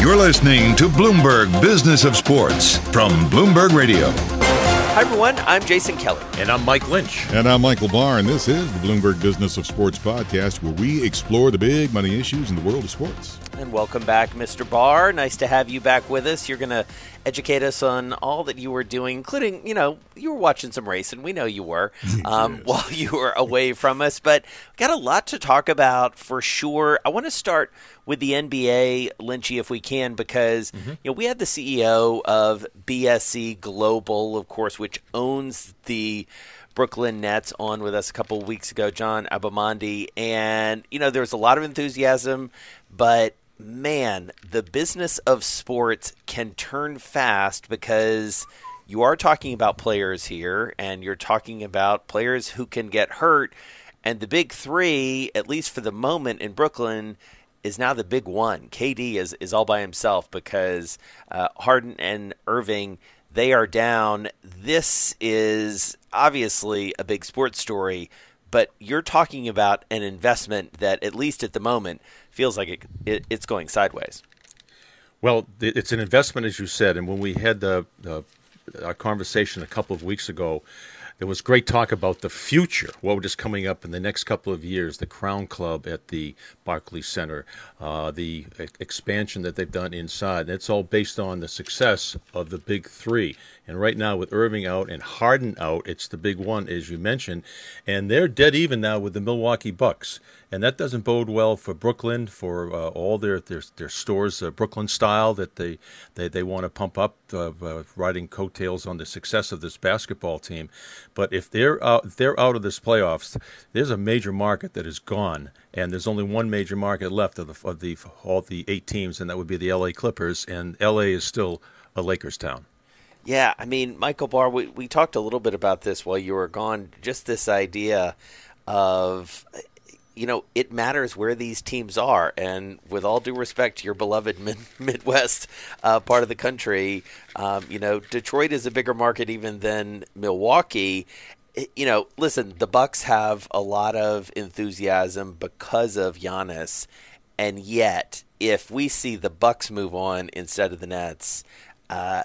You're listening to Bloomberg Business of Sports from Bloomberg Radio. Hi, everyone. I'm Jason Kelly. And I'm Mike Lynch. And I'm Michael Barr, and this is the Bloomberg Business of Sports podcast, where we explore the big money issues in the world of sports. And welcome back, Mr. Barr. Nice to have you back with us. You're going to educate us on all that you were doing, including, you know, you were watching some racing. We know you were um, yes. while you were away from us, but we got a lot to talk about for sure. I want to start with the NBA, Lynchy, if we can, because mm-hmm. you know we had the CEO of BSE Global, of course, which owns the Brooklyn Nets on with us a couple of weeks ago, John Abbamondi, and you know there was a lot of enthusiasm, but man, the business of sports can turn fast because you are talking about players here and you're talking about players who can get hurt. And the big three, at least for the moment in Brooklyn, is now the big one. KD is, is all by himself because uh, Harden and Irving, they are down. This is obviously a big sports story, but you're talking about an investment that, at least at the moment, feels like it, it, it's going sideways. Well, it's an investment, as you said, and when we had the, the our conversation a couple of weeks ago, there was great talk about the future, what is coming up in the next couple of years, the Crown Club at the Barclays Center, uh, the expansion that they've done inside. And it's all based on the success of the big three. And right now, with Irving out and Harden out, it's the big one, as you mentioned. And they're dead even now with the Milwaukee Bucks and that doesn't bode well for Brooklyn for uh, all their their, their stores, uh, Brooklyn style that they they, they want to pump up, uh, uh, riding coattails on the success of this basketball team. But if they're out, they're out of this playoffs, there's a major market that is gone, and there's only one major market left of the of the all the eight teams, and that would be the L.A. Clippers, and L.A. is still a Lakers town. Yeah, I mean, Michael Barr, we, we talked a little bit about this while you were gone. Just this idea of you know, it matters where these teams are. And with all due respect to your beloved mid- Midwest uh, part of the country, um, you know, Detroit is a bigger market even than Milwaukee. you know, listen, the Bucks have a lot of enthusiasm because of Giannis, and yet, if we see the Bucks move on instead of the Nets, uh,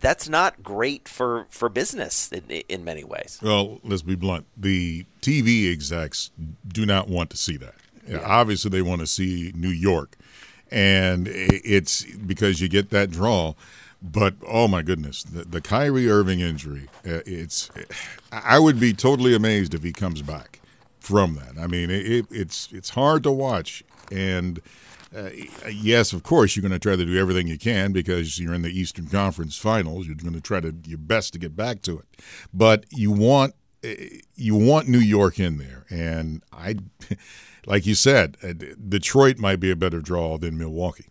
that's not great for for business in, in many ways. Well, let's be blunt. The TV execs do not want to see that. Yeah. Obviously, they want to see New York, and it's because you get that draw. But oh my goodness, the, the Kyrie Irving injury. Uh, it's I would be totally amazed if he comes back from that. I mean, it, it's it's hard to watch and uh, yes, of course, you're going to try to do everything you can because you're in the Eastern Conference Finals. You're going to try to your best to get back to it, but you want uh, you want New York in there, and I, like you said, uh, Detroit might be a better draw than Milwaukee.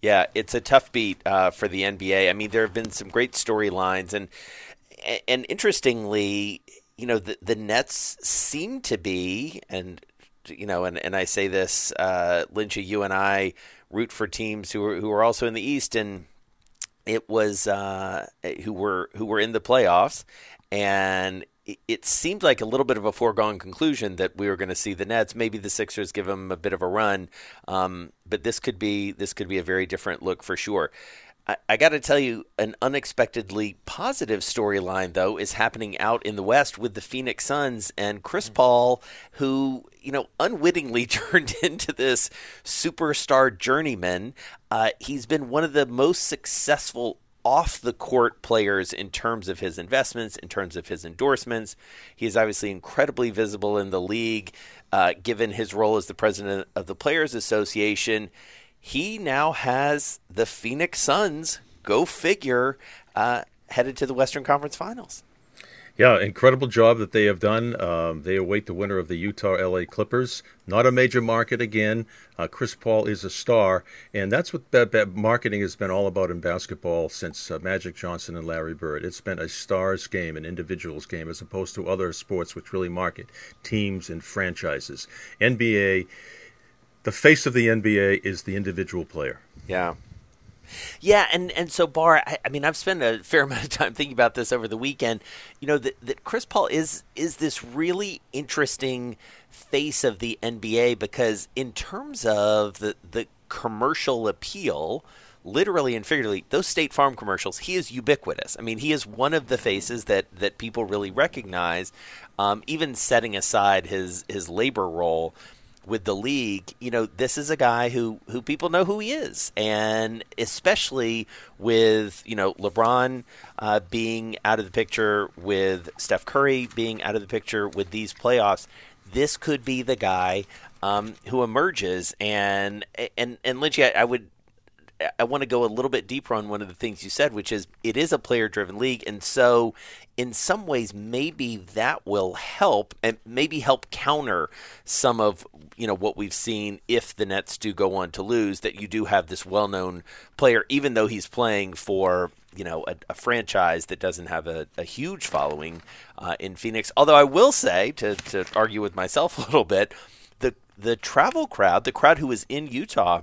Yeah, it's a tough beat uh, for the NBA. I mean, there have been some great storylines, and and interestingly, you know, the the Nets seem to be, and you know, and, and I say this, uh, Lynchy, you and I root for teams who are who are also in the East, and it was uh, who were who were in the playoffs, and it, it seemed like a little bit of a foregone conclusion that we were going to see the Nets. Maybe the Sixers give them a bit of a run, um, but this could be this could be a very different look for sure. I, I got to tell you, an unexpectedly positive storyline, though, is happening out in the West with the Phoenix Suns and Chris mm. Paul, who, you know, unwittingly turned into this superstar journeyman. Uh, he's been one of the most successful off the court players in terms of his investments, in terms of his endorsements. He is obviously incredibly visible in the league, uh, given his role as the president of the Players Association he now has the Phoenix Suns, go figure, uh, headed to the Western Conference Finals. Yeah, incredible job that they have done. Um, they await the winner of the Utah LA Clippers. Not a major market again. Uh, Chris Paul is a star, and that's what that, that marketing has been all about in basketball since uh, Magic Johnson and Larry Bird. It's been a stars game, an individuals game, as opposed to other sports which really market teams and franchises. NBA the face of the NBA is the individual player. Yeah. Yeah, and, and so Barr, I, I, mean, I've spent a fair amount of time thinking about this over the weekend. You know that, that Chris Paul is is this really interesting face of the NBA because in terms of the the commercial appeal, literally and figuratively, those State Farm commercials, he is ubiquitous. I mean, he is one of the faces that that people really recognize. Um, even setting aside his his labor role with the league, you know, this is a guy who who people know who he is, and especially with you know LeBron uh, being out of the picture, with Steph Curry being out of the picture, with these playoffs, this could be the guy um, who emerges. And and and Lynchy, I, I would I want to go a little bit deeper on one of the things you said, which is it is a player driven league. And so, in some ways, maybe that will help and maybe help counter some of you know what we've seen if the Nets do go on to lose. That you do have this well known player, even though he's playing for you know a, a franchise that doesn't have a, a huge following uh, in Phoenix. Although I will say, to, to argue with myself a little bit, the the travel crowd, the crowd who was in Utah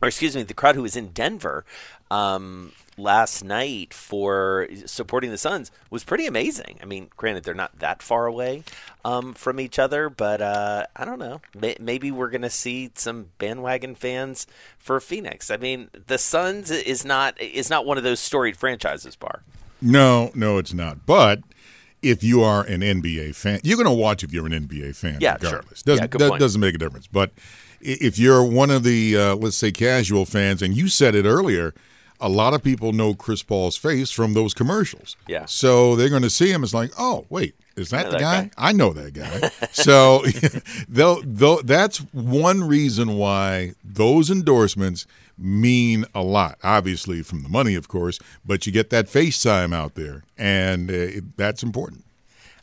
or excuse me, the crowd who was in Denver um, last night for supporting the Suns was pretty amazing. I mean, granted, they're not that far away um, from each other, but uh, I don't know. Maybe we're going to see some bandwagon fans for Phoenix. I mean, the Suns is not is not one of those storied franchises, Barr. No, no, it's not. But if you are an NBA fan, you're going to watch if you're an NBA fan, yeah, regardless. Sure. Doesn't, yeah, that doesn't make a difference. But if you're one of the uh, let's say casual fans, and you said it earlier, a lot of people know Chris Paul's face from those commercials. Yeah. So they're going to see him. It's like, oh wait, is that the that guy? guy. I know that guy. so they'll, they'll, that's one reason why those endorsements mean a lot. Obviously, from the money, of course, but you get that face time out there, and uh, that's important.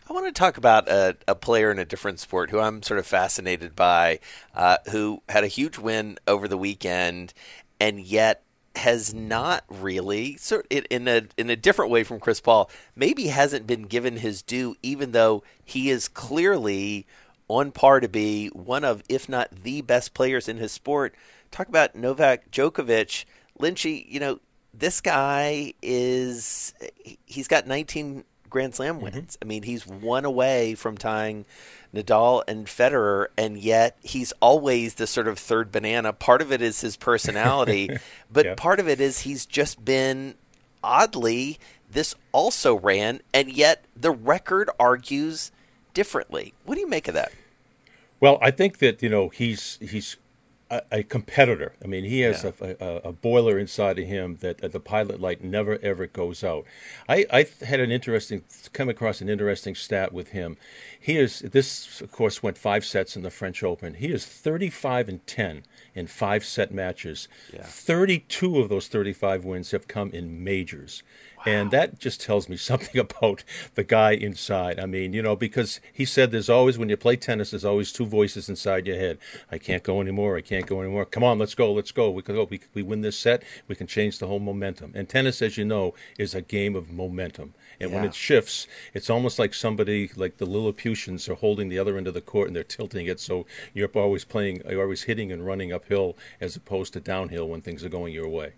I want to talk about a, a, player in a different sport who I'm sort of fascinated by, uh, who had a huge win over the weekend, and yet has not really, sort in a in a different way from Chris Paul, maybe hasn't been given his due, even though he is clearly on par to be one of, if not the best players in his sport. Talk about Novak Djokovic, Lynchy. You know, this guy is he's got 19 Grand Slam wins. Mm-hmm. I mean, he's one away from tying Nadal and Federer, and yet he's always the sort of third banana. Part of it is his personality, but yeah. part of it is he's just been oddly. This also ran, and yet the record argues differently. What do you make of that? Well, I think that you know he's he's a, a competitor. I mean, he has yeah. a, a, a, boiler inside of him that, that, the pilot light never ever goes out. I, I had an interesting come across an interesting stat with him. He is this of course went five sets in the French Open. He is 35 and 10 in five set matches. Yeah. 32 of those 35 wins have come in majors. And that just tells me something about the guy inside. I mean, you know, because he said there's always, when you play tennis, there's always two voices inside your head. I can't go anymore. I can't go anymore. Come on, let's go. Let's go. We can go. We, we win this set. We can change the whole momentum. And tennis, as you know, is a game of momentum. And yeah. when it shifts, it's almost like somebody, like the Lilliputians, are holding the other end of the court and they're tilting it. So you're always playing, you're always hitting and running uphill as opposed to downhill when things are going your way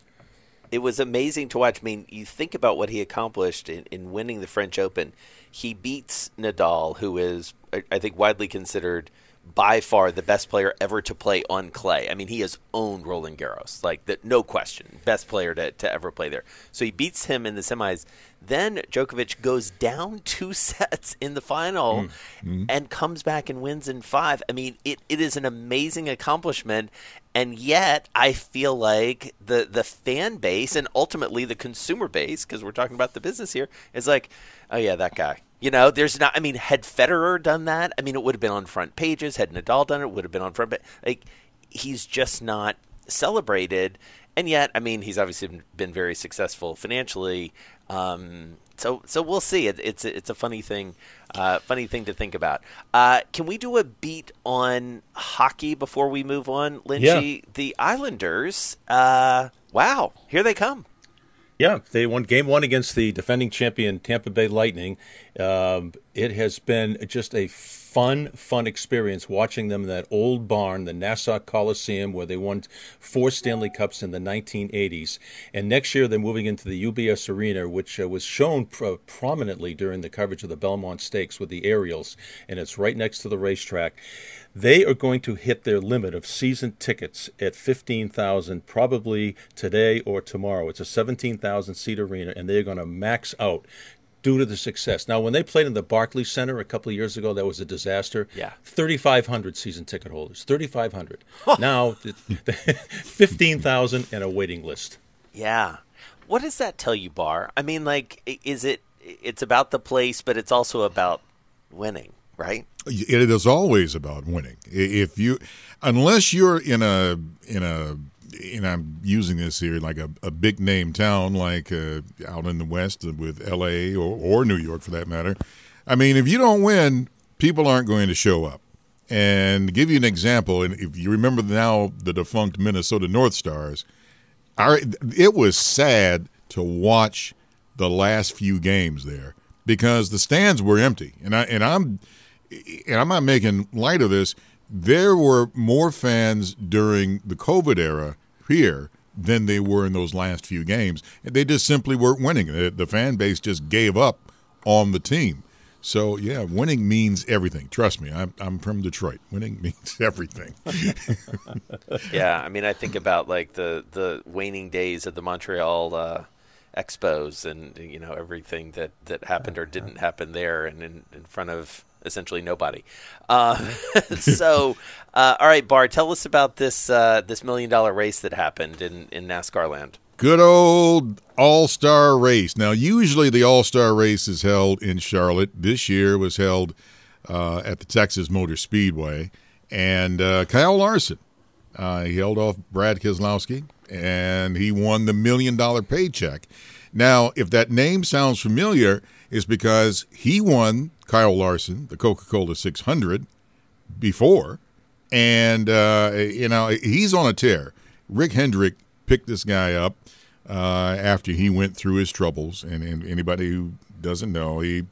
it was amazing to watch. I mean, you think about what he accomplished in, in winning the French Open. He beats Nadal, who is, I think, widely considered by far the best player ever to play on clay. I mean, he has owned Roland Garros, like that, no question, best player to, to ever play there. So he beats him in the semis. Then Djokovic goes down two sets in the final mm-hmm. and comes back and wins in five. I mean, it, it is an amazing accomplishment. And yet, I feel like the, the fan base and ultimately the consumer base, because we're talking about the business here, is like, oh, yeah, that guy. You know, there's not. I mean, had Federer done that, I mean, it would have been on front pages. Had Nadal done it, it would have been on front. But like, he's just not celebrated. And yet, I mean, he's obviously been very successful financially. Um, so, so we'll see. It, it's it's a funny thing, uh, funny thing to think about. Uh, can we do a beat on hockey before we move on, Lynchy? Yeah. The Islanders. Uh, wow, here they come. Yeah, they won game one against the defending champion Tampa Bay Lightning. Um, it has been just a fun, fun experience watching them in that old barn, the Nassau Coliseum, where they won four Stanley Cups in the 1980s. And next year they're moving into the UBS Arena, which uh, was shown pro- prominently during the coverage of the Belmont Stakes with the aerials, and it's right next to the racetrack. They are going to hit their limit of season tickets at 15,000 probably today or tomorrow. It's a 17,000 seat arena, and they're going to max out due to the success. Now, when they played in the Barclays Center a couple of years ago, that was a disaster. Yeah. 3,500 season ticket holders. 3,500. now, 15,000 and a waiting list. Yeah. What does that tell you, Barr? I mean, like, is it? It's about the place, but it's also about winning, right? It is always about winning. If you, unless you're in a in a and I'm using this here like a, a big name town like uh, out in the West with L.A. Or, or New York for that matter. I mean, if you don't win, people aren't going to show up. And give you an example, and if you remember now the defunct Minnesota North Stars, our, it was sad to watch the last few games there because the stands were empty. And I and I'm and I'm not making light of this. There were more fans during the COVID era here than they were in those last few games. And they just simply weren't winning. The, the fan base just gave up on the team. So yeah, winning means everything. Trust me, I'm I'm from Detroit. Winning means everything. yeah, I mean, I think about like the the waning days of the Montreal uh, Expos, and you know everything that that happened or didn't happen there, and in, in front of essentially nobody. Uh, so, uh, all right, Barr, tell us about this uh, this million dollar race that happened in in NASCAR land. Good old All Star race. Now, usually the All Star race is held in Charlotte. This year was held uh, at the Texas Motor Speedway, and uh, Kyle Larson uh, he held off Brad Keselowski, and he won the million dollar paycheck. Now, if that name sounds familiar, is because he won Kyle Larson the Coca Cola 600 before, and uh, you know he's on a tear. Rick Hendrick picked this guy up uh, after he went through his troubles. And, and anybody who doesn't know, he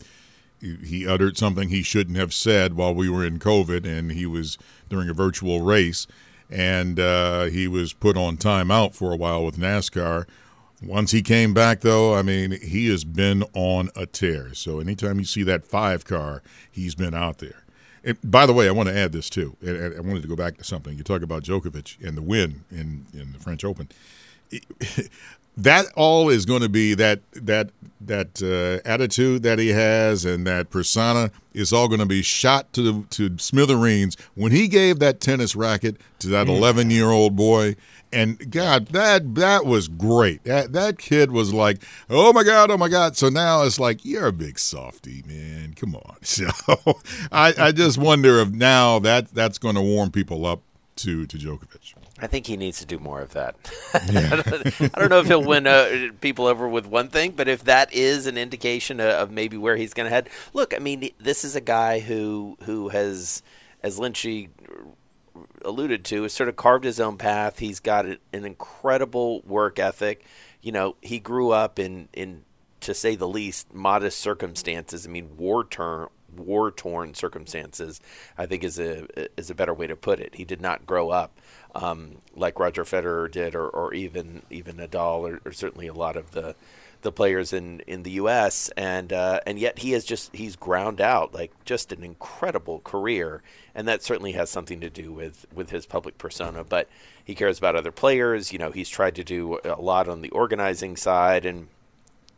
he uttered something he shouldn't have said while we were in COVID, and he was during a virtual race, and uh, he was put on timeout for a while with NASCAR. Once he came back, though, I mean, he has been on a tear. So anytime you see that five car, he's been out there. And by the way, I want to add this too. I wanted to go back to something. You talk about Djokovic and the win in, in the French Open. that all is going to be that that that uh, attitude that he has and that persona is all going to be shot to the, to smithereens when he gave that tennis racket to that 11 year old boy and God, that that was great. That that kid was like, "Oh my God, oh my God!" So now it's like, "You're a big softy, man. Come on." So I, I just wonder if now that that's going to warm people up to to Djokovic. I think he needs to do more of that. Yeah. I don't know if he'll win uh, people over with one thing, but if that is an indication of maybe where he's going to head, look, I mean, this is a guy who who has, as Lynchy alluded to, has sort of carved his own path. He's got an incredible work ethic. You know, he grew up in in to say the least modest circumstances. I mean, war torn war torn circumstances. I think is a is a better way to put it. He did not grow up um, like Roger Federer did, or, or even even Nadal, or, or certainly a lot of the the players in, in the U.S. and uh, and yet he has just he's ground out like just an incredible career, and that certainly has something to do with with his public persona. But he cares about other players. You know, he's tried to do a lot on the organizing side, and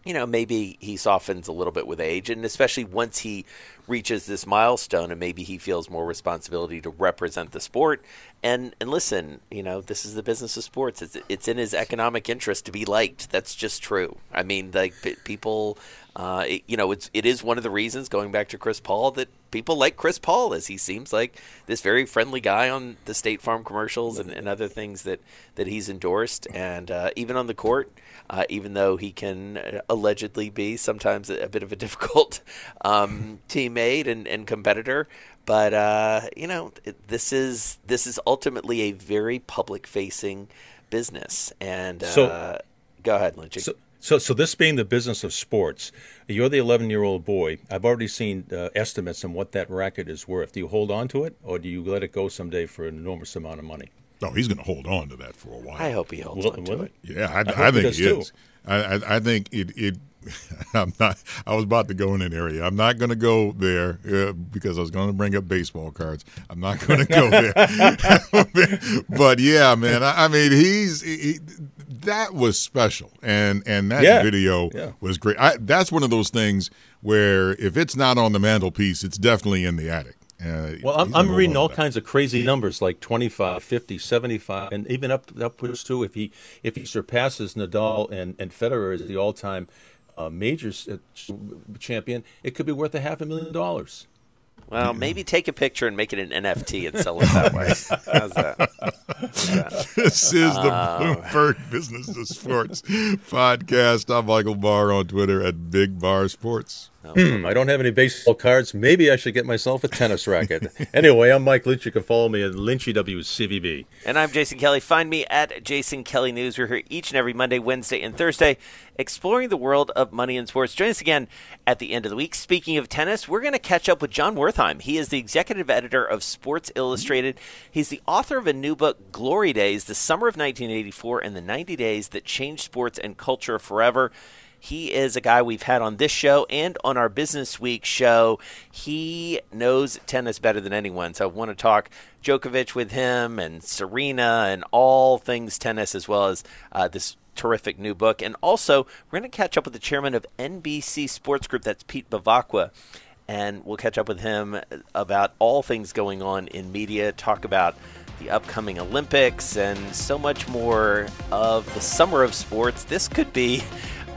you know maybe he softens a little bit with age, and especially once he reaches this milestone, and maybe he feels more responsibility to represent the sport and and listen, you know, this is the business of sports. It's it's in his economic interest to be liked. That's just true. I mean, like people, uh, it, you know, it's it is one of the reasons going back to Chris Paul that people like Chris Paul, as he seems like this very friendly guy on the State Farm commercials and, and other things that that he's endorsed, and uh, even on the court. Uh, even though he can uh, allegedly be sometimes a, a bit of a difficult um, teammate and, and competitor, but uh, you know, this is this is ultimately a very public facing business. And uh, so, go ahead, Lynchy. So, So, so this being the business of sports, you're the 11 year old boy. I've already seen uh, estimates on what that racket is worth. Do you hold on to it, or do you let it go someday for an enormous amount of money? No, he's going to hold on to that for a while. I hope he holds Will- on to will it. Yeah, I, hope I, think does he is. I, I, I think it. it I'm not. I was about to go in an area. I'm not going to go there uh, because I was going to bring up baseball cards. I'm not going to go there. but yeah, man. I, I mean, he's he, that was special, and and that Yeah. video Yeah. was great. I, that's one of those things where if it's not on the mantelpiece, it's definitely in the attic. Uh, Well, I'm, I'm reading all that. kinds of crazy numbers like 25, 50, 75, and even up upwards too. If he if he surpasses Nadal and, and Federer as the all time uh, majors uh, champion, it could be worth a half a million dollars. Well, maybe take a picture and make it an NFT and sell it that way. How's that? This is the Uh, Bloomberg Business of Sports podcast. I'm Michael Barr on Twitter at Big Bar Sports. Hmm, I don't have any baseball cards. Maybe I should get myself a tennis racket. anyway, I'm Mike Lynch. You can follow me at Lynchy WCVB. And I'm Jason Kelly. Find me at Jason Kelly News. We're here each and every Monday, Wednesday, and Thursday, exploring the world of money and sports. Join us again at the end of the week. Speaking of tennis, we're going to catch up with John Wertheim. He is the executive editor of Sports Illustrated. He's the author of a new book, Glory Days: The Summer of 1984 and the 90 Days That Changed Sports and Culture Forever. He is a guy we've had on this show and on our Business Week show. He knows tennis better than anyone. So I want to talk Djokovic with him and Serena and all things tennis, as well as uh, this terrific new book. And also, we're going to catch up with the chairman of NBC Sports Group. That's Pete Bevacqua. And we'll catch up with him about all things going on in media, talk about the upcoming Olympics, and so much more of the summer of sports. This could be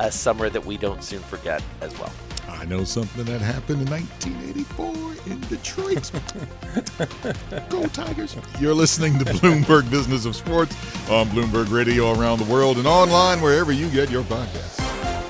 a summer that we don't soon forget as well. I know something that happened in 1984 in Detroit. Go Tigers. You're listening to Bloomberg Business of Sports on Bloomberg Radio around the world and online wherever you get your podcasts.